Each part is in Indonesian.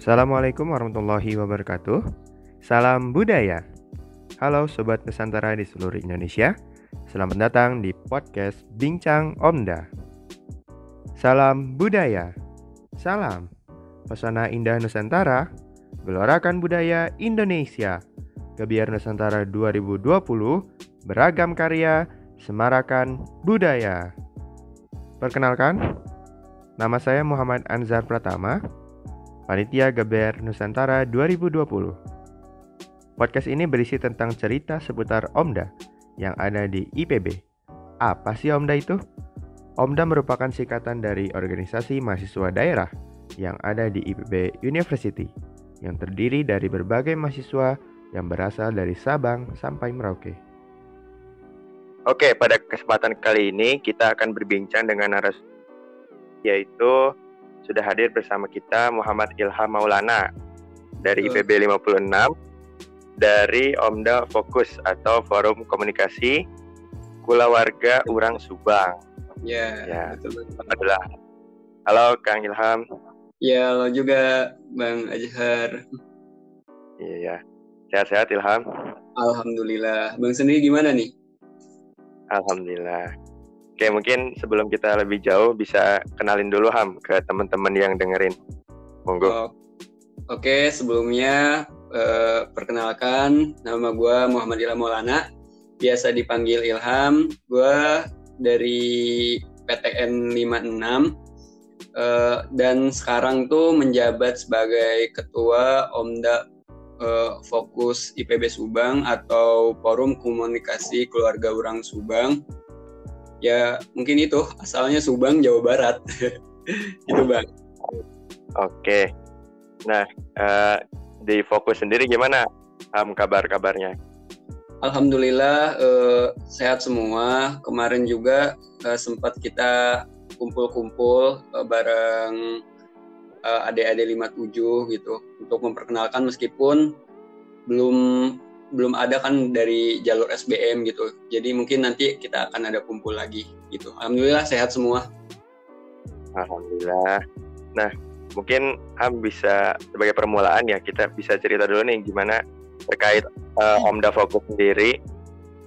Assalamualaikum warahmatullahi wabarakatuh. Salam budaya. Halo sobat Nusantara di seluruh Indonesia. Selamat datang di podcast Bincang Omda. Salam budaya. Salam pesona indah Nusantara, gelorakan budaya Indonesia. Kebiar Nusantara 2020, beragam karya, semarakan budaya. Perkenalkan, nama saya Muhammad Anzar Pratama, Panitia Geber Nusantara 2020. Podcast ini berisi tentang cerita seputar Omda yang ada di IPB. Apa sih Omda itu? Omda merupakan singkatan dari organisasi mahasiswa daerah yang ada di IPB University yang terdiri dari berbagai mahasiswa yang berasal dari Sabang sampai Merauke. Oke, pada kesempatan kali ini kita akan berbincang dengan narasumber yaitu sudah hadir bersama kita Muhammad Ilham Maulana dari IPB 56 dari Omda Fokus atau Forum Komunikasi Kula Warga Urang Subang. Ya, ya. betul. Adalah. Halo Kang Ilham. Ya, halo juga Bang Ajhar. Iya, ya. Sehat-sehat Ilham? Alhamdulillah. Bang sendiri gimana nih? Alhamdulillah. Oke, mungkin sebelum kita lebih jauh bisa kenalin dulu Ham ke teman-teman yang dengerin. Monggo. Oh, Oke, sebelumnya eh, perkenalkan nama gue Muhammad Ilham Maulana, biasa dipanggil Ilham. Gue dari PTN 56 eh, dan sekarang tuh menjabat sebagai ketua Omda eh, Fokus IPB Subang atau Forum Komunikasi Keluarga Urang Subang ya mungkin itu. Asalnya Subang Jawa Barat. Itu bang. Oke. Nah uh, di fokus sendiri gimana um, kabar kabarnya Alhamdulillah uh, sehat semua. Kemarin juga uh, sempat kita kumpul-kumpul uh, bareng uh, adik-adik 57 gitu untuk memperkenalkan meskipun belum belum ada kan dari jalur SBM gitu. Jadi mungkin nanti kita akan ada kumpul lagi gitu. Alhamdulillah sehat semua. Alhamdulillah. Nah, mungkin Ham bisa sebagai permulaan ya kita bisa cerita dulu nih gimana terkait uh, Omda Fokus sendiri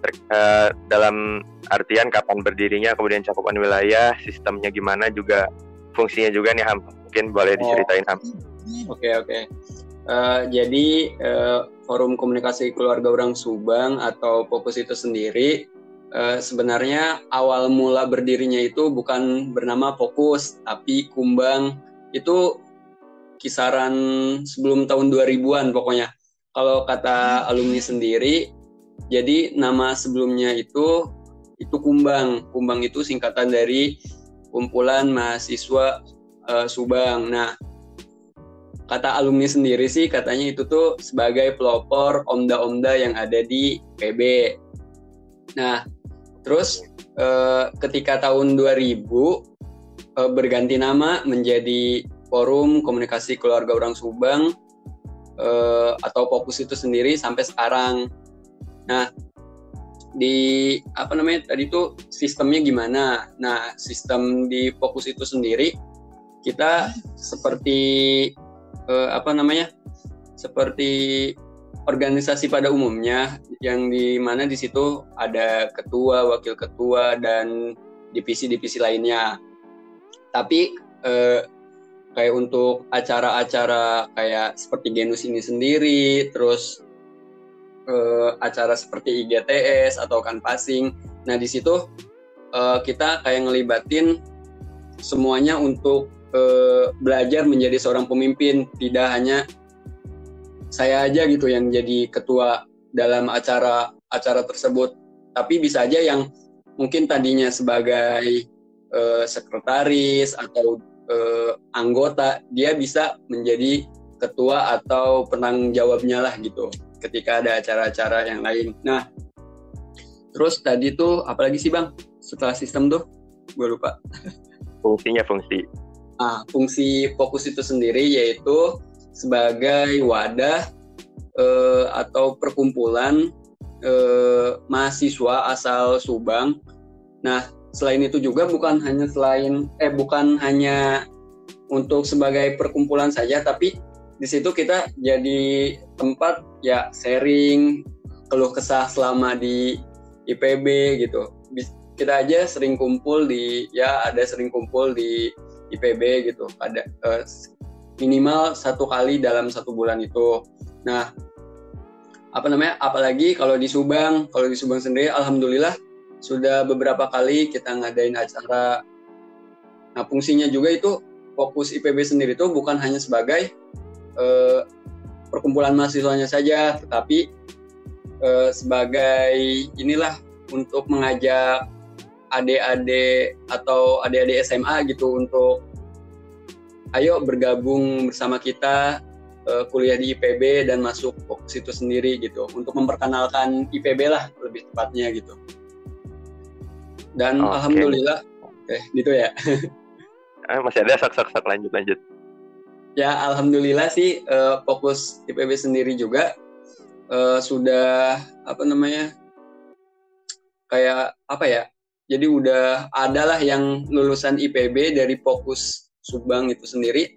ter, uh, dalam artian kapan berdirinya, kemudian cakupan wilayah, sistemnya gimana juga fungsinya juga nih Ham. Mungkin boleh diceritain Ham. Oke, okay, oke. Okay. Uh, jadi uh, Forum Komunikasi Keluarga Orang Subang atau Fokus itu sendiri uh, sebenarnya awal mula berdirinya itu bukan bernama Fokus tapi Kumbang itu kisaran sebelum tahun 2000-an pokoknya. Kalau kata alumni sendiri jadi nama sebelumnya itu itu Kumbang. Kumbang itu singkatan dari kumpulan mahasiswa uh, Subang. Nah, kata alumni sendiri sih katanya itu tuh sebagai pelopor omda-omda yang ada di PB. Nah, terus eh, ketika tahun 2000 eh, berganti nama menjadi Forum Komunikasi Keluarga Orang Subang eh, atau Fokus itu sendiri sampai sekarang. Nah, di apa namanya tadi itu sistemnya gimana? Nah, sistem di Fokus itu sendiri kita seperti uh, apa namanya seperti organisasi pada umumnya yang di mana di situ ada ketua, wakil ketua dan divisi-divisi lainnya. Tapi eh, kayak untuk acara-acara kayak seperti Genus ini sendiri, terus eh, acara seperti IGTS atau kan passing. Nah di situ eh, kita kayak ngelibatin semuanya untuk uh, belajar menjadi seorang pemimpin. Tidak hanya saya aja gitu yang jadi ketua dalam acara acara tersebut. Tapi bisa aja yang mungkin tadinya sebagai uh, sekretaris atau uh, anggota dia bisa menjadi ketua atau penanggung jawabnya lah gitu ketika ada acara-acara yang lain. Nah, terus tadi tuh apalagi sih bang? Setelah sistem tuh? Gue lupa. Fungsinya fungsi Nah, fungsi fokus itu sendiri yaitu sebagai wadah eh, atau perkumpulan eh, mahasiswa asal Subang. Nah, selain itu juga bukan hanya selain eh bukan hanya untuk sebagai perkumpulan saja, tapi di situ kita jadi tempat ya sharing keluh kesah selama di IPB gitu kita aja sering kumpul di ya ada sering kumpul di IPB gitu. Ada uh, minimal satu kali dalam satu bulan itu. Nah apa namanya? Apalagi kalau di Subang kalau di Subang sendiri alhamdulillah sudah beberapa kali kita ngadain acara. Nah fungsinya juga itu fokus IPB sendiri itu bukan hanya sebagai uh, perkumpulan mahasiswanya saja tetapi uh, sebagai inilah untuk mengajak adik-adik atau adik-adik SMA gitu untuk ayo bergabung bersama kita uh, kuliah di IPB dan masuk fokus itu sendiri gitu. Untuk memperkenalkan IPB lah lebih tepatnya gitu. Dan okay. alhamdulillah eh gitu ya. Eh, masih ada sak-sak-sak lanjut lanjut. Ya alhamdulillah sih uh, fokus IPB sendiri juga uh, sudah apa namanya kayak apa ya jadi udah adalah yang lulusan IPB dari fokus Subang itu sendiri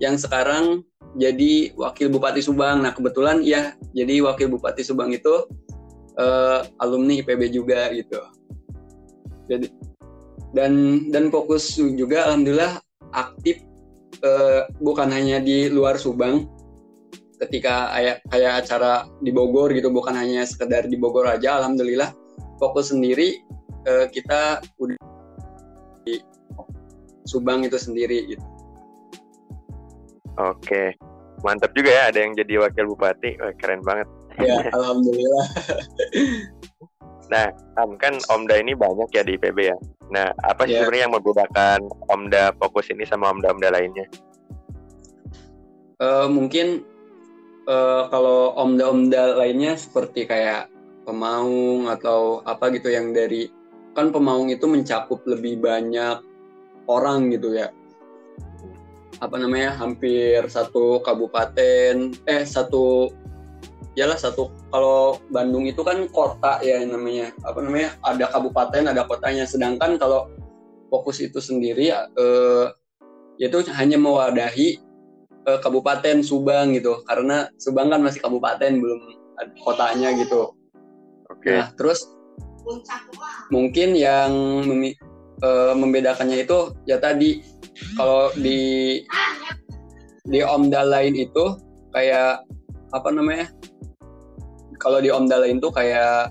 yang sekarang jadi wakil bupati Subang. Nah kebetulan ya jadi wakil bupati Subang itu uh, alumni IPB juga gitu. Jadi dan dan fokus juga alhamdulillah aktif uh, bukan hanya di luar Subang ketika kayak kayak acara di Bogor gitu bukan hanya sekedar di Bogor aja alhamdulillah fokus sendiri uh, kita udah di Subang itu sendiri gitu. Oke, mantap juga ya ada yang jadi wakil bupati, Wah, keren banget. Ya, alhamdulillah. nah, kan Omda ini banyak ya di IPB ya. Nah, apa sih yeah. sebenarnya yang membedakan Omda fokus ini sama Omda-Omda lainnya? Uh, mungkin uh, kalau Omda-Omda lainnya seperti kayak pemaung atau apa gitu yang dari kan pemaung itu mencakup lebih banyak orang gitu ya. Apa namanya? Hampir satu kabupaten eh satu lah satu kalau Bandung itu kan kota ya namanya apa namanya? Ada kabupaten ada kotanya. Sedangkan kalau fokus itu sendiri eh, itu hanya mewadahi eh, kabupaten Subang gitu. Karena Subang kan masih kabupaten belum kotanya gitu Okay. Nah, terus mungkin yang memi, uh, membedakannya itu ya tadi kalau di di Omda lain itu kayak apa namanya? Kalau di Omda lain tuh kayak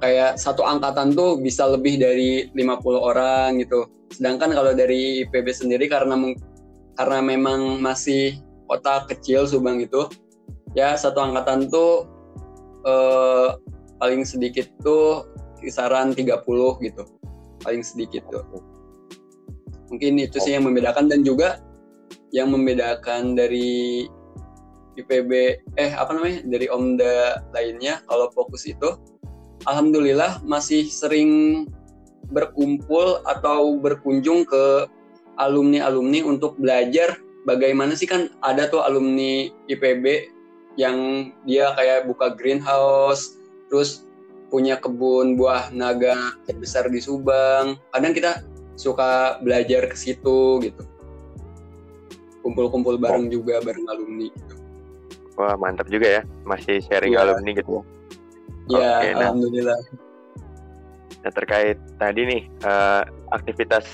kayak satu angkatan tuh bisa lebih dari 50 orang gitu. Sedangkan kalau dari IPB sendiri karena karena memang masih kota kecil Subang itu ya satu angkatan tuh eh, paling sedikit tuh kisaran 30 gitu. Paling sedikit tuh. Mungkin itu sih yang membedakan dan juga yang membedakan dari IPB eh apa namanya dari Omda lainnya kalau fokus itu alhamdulillah masih sering berkumpul atau berkunjung ke alumni-alumni untuk belajar bagaimana sih kan ada tuh alumni IPB yang dia kayak buka greenhouse terus punya kebun buah naga besar di Subang. Kadang kita suka belajar ke situ gitu. Kumpul-kumpul bareng oh. juga bareng alumni gitu. Wah, mantap juga ya. Masih sharing ya. alumni gitu. Iya, okay, nah. alhamdulillah. Nah, terkait tadi nih uh, aktivitas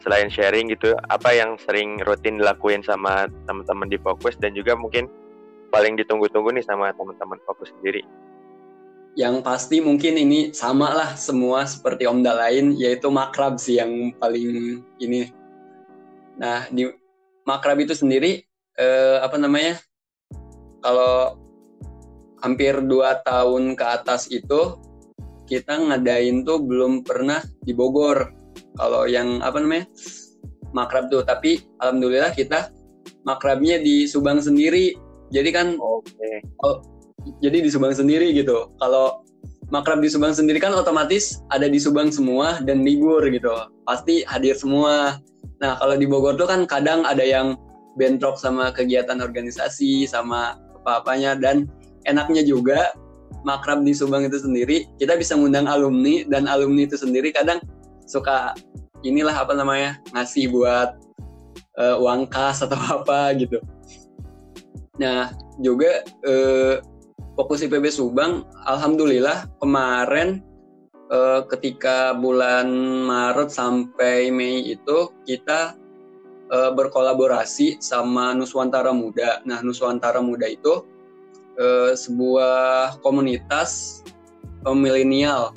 selain sharing gitu, apa yang sering rutin dilakuin sama teman-teman di Fokus dan juga mungkin paling ditunggu-tunggu nih sama teman-teman Fokus sendiri? Yang pasti mungkin ini sama lah semua seperti Omda lain yaitu makrab sih yang paling ini. Nah di makrab itu sendiri eh, apa namanya kalau hampir dua tahun ke atas itu kita ngadain tuh belum pernah di Bogor. Kalau yang apa namanya makrab tuh. Tapi alhamdulillah kita makrabnya di Subang sendiri. Jadi kan okay jadi di Subang sendiri gitu. Kalau makrab di Subang sendiri kan otomatis ada di Subang semua dan libur gitu. Pasti hadir semua. Nah, kalau di Bogor tuh kan kadang ada yang bentrok sama kegiatan organisasi sama apa-apanya dan enaknya juga makrab di Subang itu sendiri kita bisa ngundang alumni dan alumni itu sendiri kadang suka inilah apa namanya ngasih buat uh, uang kas atau apa gitu Nah, juga eh, fokus IPB Subang, alhamdulillah kemarin eh, ketika bulan Maret sampai Mei itu kita eh, berkolaborasi sama Nuswantara Muda. Nah, Nuswantara Muda itu eh, sebuah komunitas eh, milenial,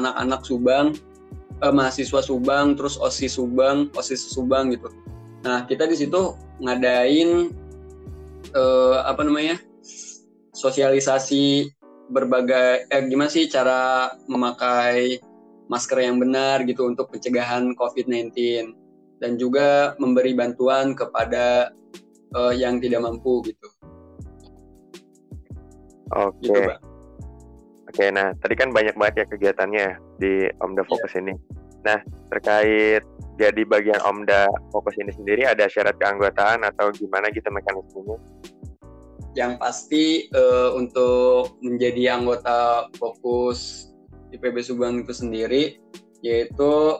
anak-anak Subang, eh, mahasiswa Subang, terus osis Subang, osis Subang gitu. Nah, kita di situ ngadain eh, apa namanya sosialisasi berbagai eh gimana sih cara memakai masker yang benar gitu untuk pencegahan COVID-19 dan juga memberi bantuan kepada eh, yang tidak mampu gitu. Oke. Gitu, Bang. Oke, nah tadi kan banyak banget ya kegiatannya di Omda Fokus ini. Nah, terkait jadi bagian Omda Fokus ini sendiri ada syarat keanggotaan atau gimana gitu mekanismenya? Yang pasti eh, untuk menjadi anggota fokus IPB Subang itu sendiri yaitu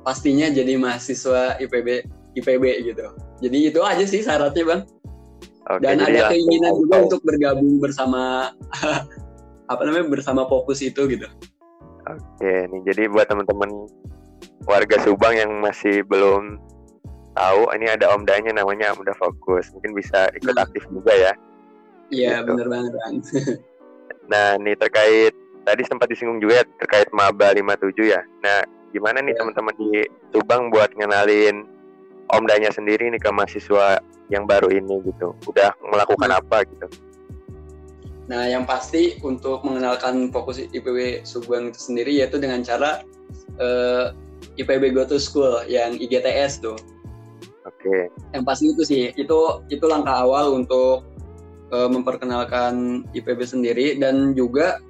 pastinya jadi mahasiswa IPB IPB gitu. Jadi itu aja sih syaratnya, Bang. Oke, Dan ada langsung keinginan juga untuk bergabung bersama apa namanya bersama fokus itu gitu. Oke, nih jadi buat teman-teman warga Subang yang masih belum tahu, ini ada Omdanya namanya Omda Fokus. Mungkin bisa ikut Nah. aktif juga ya. Iya, Gitu. bener banget, Bang. Nah, nih terkait tadi sempat disinggung juga ya terkait Maba 57 ya. Nah, gimana nih Ya. teman-teman di Subang buat ngenalin Omdanya sendiri nih ke mahasiswa yang baru ini gitu. Udah melakukan Hmm. apa gitu? Nah, yang pasti untuk mengenalkan fokus IPB Subang itu sendiri yaitu dengan cara eh, IPB Go to School yang IGTS tuh. Oke. Yang pasti itu sih, itu itu langkah awal untuk eh, memperkenalkan IPB sendiri dan juga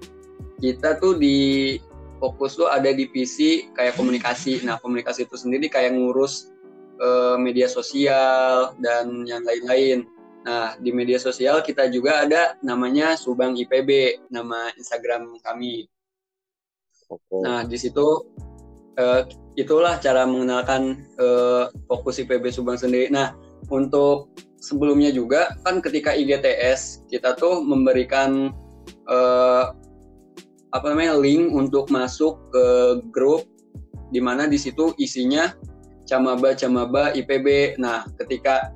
kita tuh di fokus tuh ada divisi kayak komunikasi. Nah, komunikasi itu sendiri kayak ngurus eh, media sosial dan yang lain-lain. Nah, di media sosial kita juga ada namanya Subang IPB, nama Instagram kami. Oke. Nah, di situ eh, itulah cara mengenalkan eh, fokus IPB Subang sendiri. Nah, untuk sebelumnya juga kan ketika IGTS kita tuh memberikan eh, apa namanya link untuk masuk ke grup di mana di situ isinya camaba-camaba IPB. Nah, ketika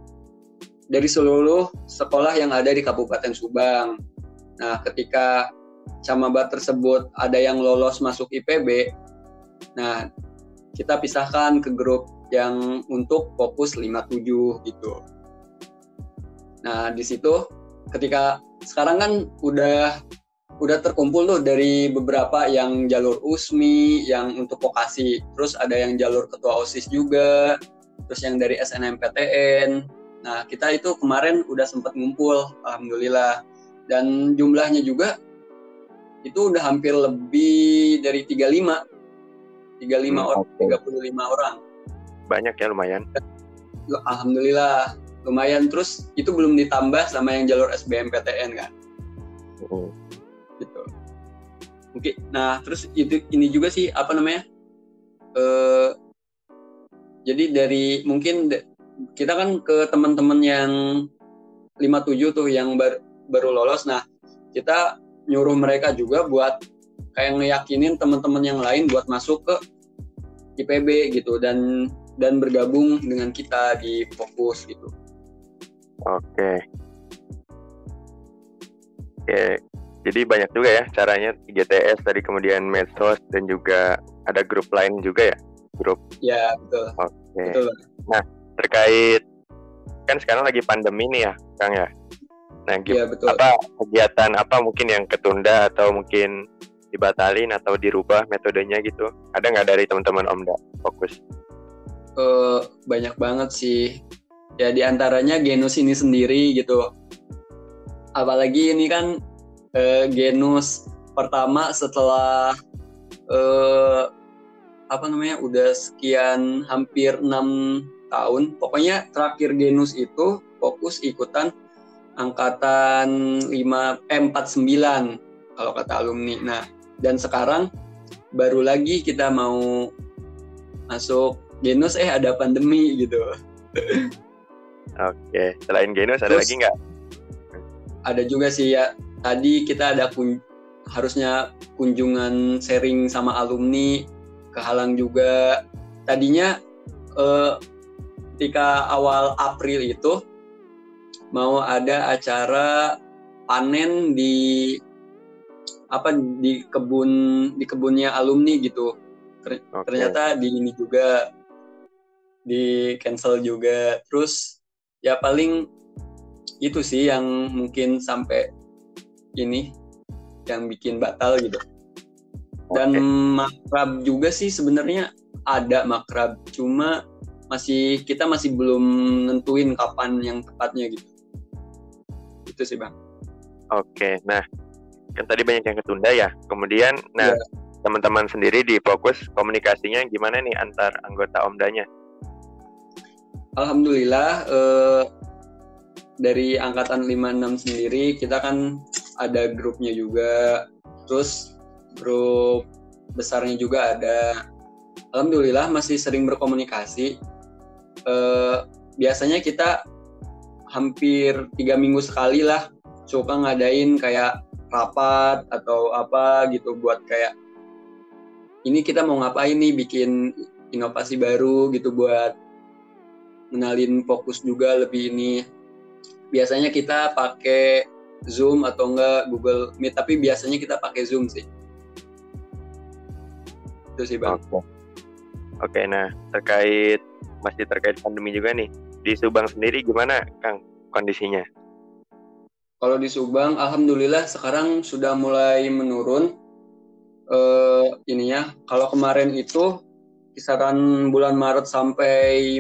dari seluruh sekolah yang ada di Kabupaten Subang. Nah, ketika camaba tersebut ada yang lolos masuk IPB, nah kita pisahkan ke grup yang untuk fokus 57 gitu. Nah, di situ ketika sekarang kan udah udah terkumpul tuh dari beberapa yang jalur USMI, yang untuk vokasi, terus ada yang jalur ketua OSIS juga, terus yang dari SNMPTN. Nah, kita itu kemarin udah sempat ngumpul, alhamdulillah. Dan jumlahnya juga itu udah hampir lebih dari 35. 35 Hmm, orang, oke. 35 orang. Banyak ya lumayan. Alhamdulillah lumayan terus itu belum ditambah sama yang jalur SBMPTN kan Mm. gitu. Oke, nah terus itu ini juga sih apa namanya? eh jadi dari mungkin kita kan ke teman-teman yang 57 tuh yang bar- baru lolos. Nah, kita nyuruh mereka juga buat kayak ngeyakinin teman-teman yang lain buat masuk ke IPB gitu dan dan bergabung dengan kita di fokus gitu. Oke. Oke. Jadi banyak juga ya caranya IGTS tadi kemudian medsos dan juga ada grup lain juga ya. Grup. Ya, betul. Oke. Betul. Terkait kan sekarang lagi pandemi nih ya, Kang ya. Nah, Iya, betul. apa kegiatan apa mungkin yang ketunda atau mungkin dibatalin atau dirubah metodenya gitu? Ada nggak dari teman-teman Omda fokus? Eh, banyak banget sih. Ya di antaranya genus ini sendiri gitu. Apalagi ini kan eh, genus pertama setelah eh, apa namanya udah sekian hampir enam tahun. Pokoknya terakhir genus itu fokus ikutan angkatan 5 eh, 49 kalau kata alumni. Nah, dan sekarang baru lagi kita mau masuk genus eh ada pandemi gitu. Oke. Selain Genus ada Terus- lagi nggak? ada juga sih ya tadi kita ada kun harusnya kunjungan sharing sama alumni kehalang juga tadinya eh, ketika awal April itu mau ada acara panen di apa di kebun di kebunnya alumni gitu. Ter okay. ternyata di ini juga di cancel juga. Terus ya paling itu sih yang mungkin sampai ini yang bikin batal gitu. Dan okay. makrab juga sih sebenarnya ada makrab cuma masih kita masih belum nentuin kapan yang tepatnya gitu. Itu sih bang. Oke nah kan tadi banyak yang ketunda ya. Kemudian nah yeah. teman-teman sendiri di fokus komunikasinya gimana nih antar anggota omdanya? Alhamdulillah eh, dari angkatan 56 sendiri kita kan ada grupnya juga. Terus grup besarnya juga ada. Alhamdulillah masih sering berkomunikasi. Eh, biasanya kita hampir tiga minggu sekali lah suka ngadain kayak rapat atau apa gitu buat kayak ini kita mau ngapain nih bikin inovasi baru gitu buat menalin fokus juga lebih ini. Biasanya kita pakai Zoom atau enggak Google Meet tapi biasanya kita pakai Zoom sih. Itu sih bang. Oke. Oke nah terkait masih terkait pandemi juga nih. Di Subang sendiri gimana Kang kondisinya kalau di Subang alhamdulillah sekarang sudah mulai menurun. Uh, ininya kalau kemarin itu kisaran bulan Maret sampai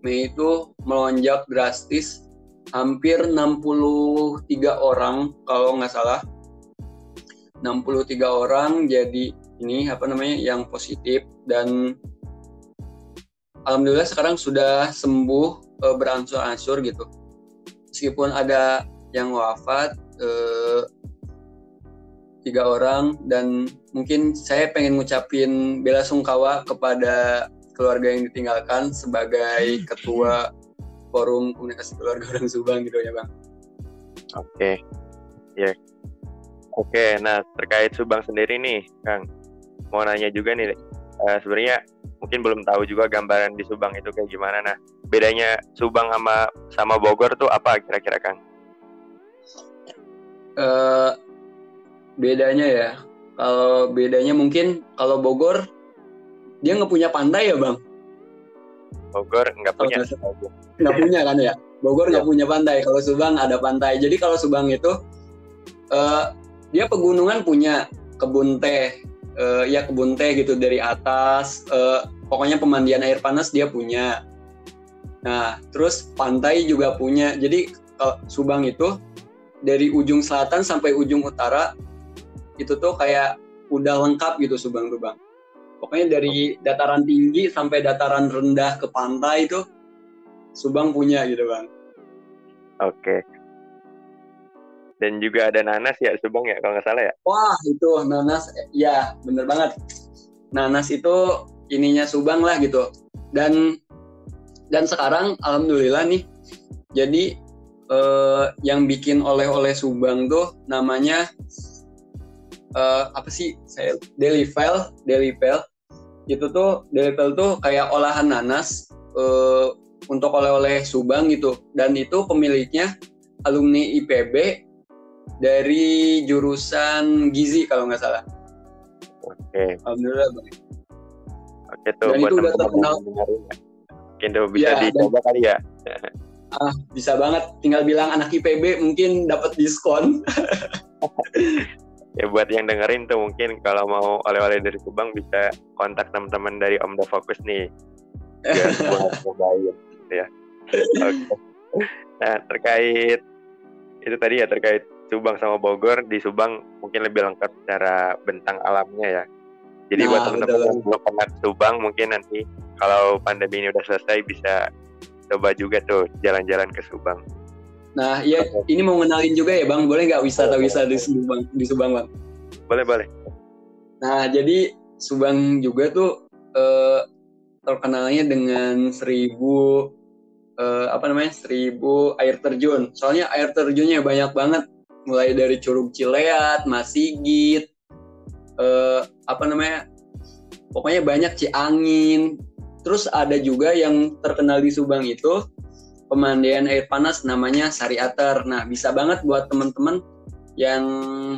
Mei itu melonjak drastis. Hampir 63 orang kalau nggak salah. 63 orang jadi ini apa namanya yang positif. Dan alhamdulillah sekarang sudah sembuh e, beransur-ansur gitu. Meskipun ada yang wafat e, tiga orang dan mungkin saya pengen ngucapin bela sungkawa kepada keluarga yang ditinggalkan sebagai ketua forum komunikasi keluarga orang Subang gitu ya bang. Oke, okay. ya. Yeah. Oke, okay, nah terkait Subang sendiri nih, Kang, mau nanya juga nih, uh, sebenarnya mungkin belum tahu juga gambaran di Subang itu kayak gimana. Nah, bedanya Subang sama sama Bogor tuh apa kira-kira, Kang? Uh, bedanya ya, kalau bedanya mungkin kalau Bogor dia nggak punya pantai ya bang? Bogor nggak punya. Nggak punya kan ya? Bogor nggak ya. punya pantai. Kalau Subang ada pantai. Jadi kalau Subang itu uh, dia pegunungan punya kebun teh. Uh, ya kebun teh gitu dari atas. Uh, pokoknya pemandian air panas dia punya. Nah terus pantai juga punya. Jadi kalau Subang itu dari ujung selatan sampai ujung utara itu tuh kayak udah lengkap gitu Subang tuh bang pokoknya dari dataran tinggi sampai dataran rendah ke pantai itu Subang punya gitu bang. Oke. Dan juga ada nanas ya Subang ya kalau nggak salah ya? Wah itu nanas ya bener banget. Nanas itu ininya Subang lah gitu. Dan dan sekarang alhamdulillah nih jadi eh, yang bikin oleh-oleh Subang tuh namanya uh, apa sih saya daily file daily file itu tuh daily file tuh kayak olahan nanas uh, untuk oleh-oleh Subang gitu dan itu pemiliknya alumni IPB dari jurusan gizi kalau nggak salah. Oke. Alhamdulillah bang. Oke tuh dan buat itu udah terkenal. Ya. Mungkin tuh bisa ya, dicoba dan, kali ya. ah bisa banget. Tinggal bilang anak IPB mungkin dapat diskon. ya buat yang dengerin tuh mungkin kalau mau oleh-oleh dari Subang bisa kontak teman-teman dari Om The Focus nih cobain gitu ya okay. nah terkait itu tadi ya terkait Subang sama Bogor di Subang mungkin lebih lengkap secara bentang alamnya ya jadi nah, buat teman-teman yang belum pernah ke Subang mungkin nanti kalau pandemi ini udah selesai bisa coba juga tuh jalan-jalan ke Subang Nah, iya ini mau ngenalin juga ya Bang, boleh nggak wisata-wisata di Subang di Subang Bang? Boleh, boleh. Nah, jadi Subang juga tuh eh, terkenalnya dengan seribu uh, apa namanya seribu air terjun. Soalnya air terjunnya banyak banget, mulai dari Curug Cileat, Masigit, uh, apa namanya, pokoknya banyak Ciangin. Terus ada juga yang terkenal di Subang itu pemandian air panas namanya Sari Ater. Nah bisa banget buat teman-teman yang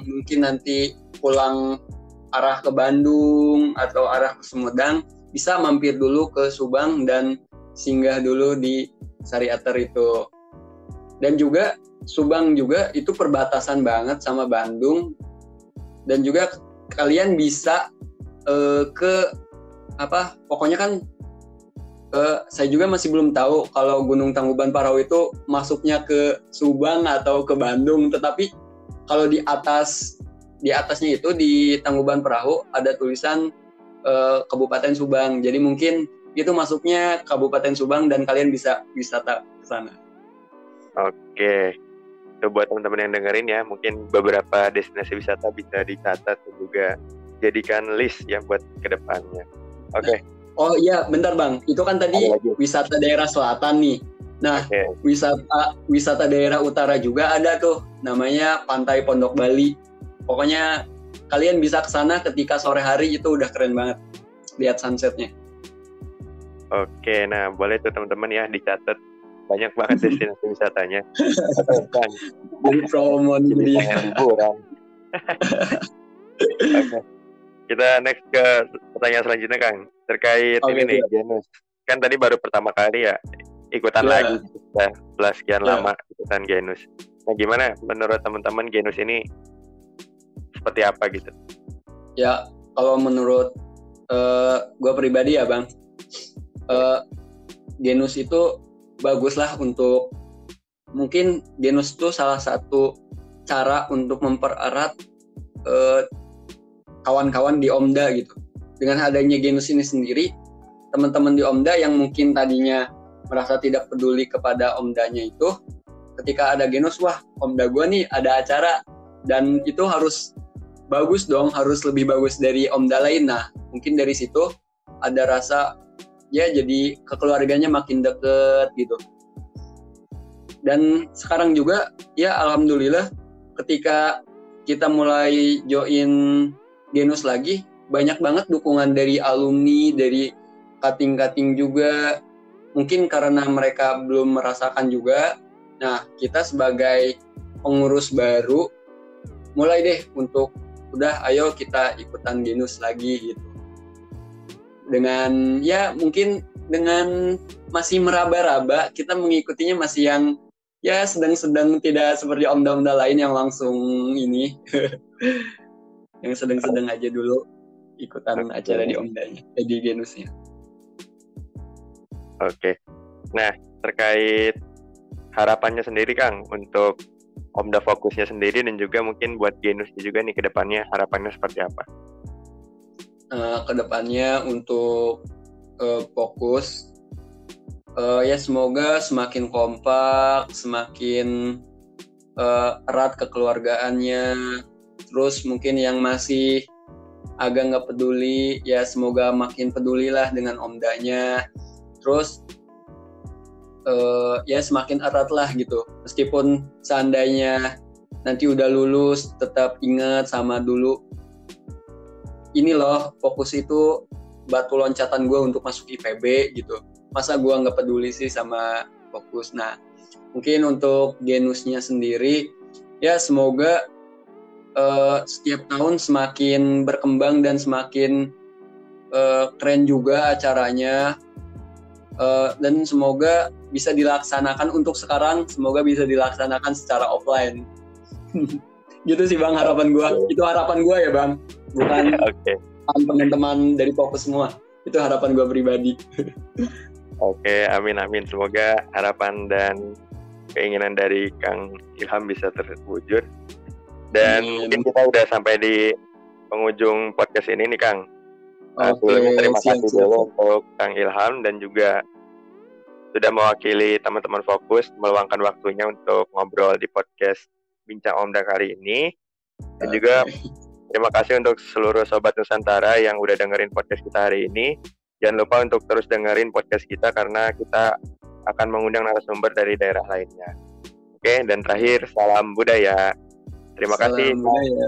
mungkin nanti pulang arah ke Bandung atau arah ke Sumedang bisa mampir dulu ke Subang dan singgah dulu di Sari Ater itu. Dan juga Subang juga itu perbatasan banget sama Bandung dan juga kalian bisa uh, ke apa pokoknya kan uh, saya juga masih belum tahu kalau Gunung Tangkuban Parau itu masuknya ke Subang atau ke Bandung tetapi kalau di atas di atasnya itu di Tangkuban Perahu ada tulisan uh, Kabupaten Subang jadi mungkin itu masuknya Kabupaten Subang dan kalian bisa wisata ke sana. Oke. Itu buat teman-teman yang dengerin ya, mungkin beberapa destinasi wisata bisa dicatat dan juga jadikan list ya buat ke depannya. Oke. Oh iya, bentar Bang. Itu kan tadi wisata daerah selatan nih. Nah, okay. wisata wisata daerah utara juga ada tuh, namanya Pantai Pondok Bali. Pokoknya kalian bisa ke sana ketika sore hari itu udah keren banget lihat sunsetnya. Oke, nah boleh tuh teman-teman ya dicatat banyak banget destinasi wisatanya. Di promo. Liburan. Oke. Kita next ke pertanyaan selanjutnya Kang terkait okay, ini nih genus. Kan tadi baru pertama kali ya ikutan yeah. lagi setelah sekian yeah. lama ikutan genus. Nah gimana menurut teman-teman genus ini seperti apa gitu? Ya kalau menurut uh, eh, gue pribadi ya bang, uh, genus itu baguslah untuk mungkin genus itu salah satu cara untuk mempererat eh, kawan-kawan di Omda gitu. Dengan adanya genus ini sendiri, teman-teman di Omda yang mungkin tadinya merasa tidak peduli kepada Omdanya itu, ketika ada genus, wah Omda gue nih ada acara dan itu harus bagus dong, harus lebih bagus dari Omda lain. Nah, mungkin dari situ ada rasa ya jadi kekeluarganya makin deket gitu dan sekarang juga ya alhamdulillah ketika kita mulai join genus lagi banyak banget dukungan dari alumni dari kating-kating juga. Mungkin karena mereka belum merasakan juga. Nah kita sebagai pengurus baru mulai deh untuk udah ayo kita ikutan genus lagi gitu. Dengan ya mungkin dengan masih meraba-raba kita mengikutinya masih yang ya sedang-sedang tidak seperti omda-omda lain yang langsung ini yang sedang-sedang aja dulu ikutan acara di omdanya eh, di genusnya. Oke. Nah, terkait harapannya sendiri Kang untuk Omda fokusnya sendiri dan juga mungkin buat genusnya juga nih ke depannya harapannya seperti apa? uh, eh, ke depannya untuk uh, fokus uh, ya semoga semakin kompak semakin uh, erat kekeluargaannya terus mungkin yang masih agak nggak peduli ya semoga makin pedulilah dengan omdanya. Terus uh, ya semakin erat lah gitu. Meskipun seandainya nanti udah lulus tetap ingat sama dulu. Ini loh fokus itu batu loncatan gue untuk masuk IPB gitu. Masa gue nggak peduli sih sama fokus? Nah mungkin untuk genusnya sendiri ya semoga uh, setiap tahun semakin berkembang dan semakin uh, keren juga acaranya. Uh, dan semoga bisa dilaksanakan untuk sekarang semoga bisa dilaksanakan secara offline. Gitu sih bang harapan gue itu harapan gue ya bang. Bukan okay. teman-teman dari fokus semua. Itu harapan gue pribadi. Oke okay, amin amin. Semoga harapan dan keinginan dari Kang Ilham bisa terwujud dan amin. mungkin kita udah sampai di penghujung podcast ini nih Kang nah, okay, terima siap, kasih dulu untuk Kang Ilham dan juga sudah mewakili teman-teman fokus meluangkan waktunya untuk ngobrol di podcast Bincang Omda kali ini dan okay. juga Terima kasih untuk seluruh sobat Nusantara yang udah dengerin podcast kita hari ini. Jangan lupa untuk terus dengerin podcast kita karena kita akan mengundang narasumber dari daerah lainnya. Oke, dan terakhir salam budaya. Terima Salam kasih. budaya.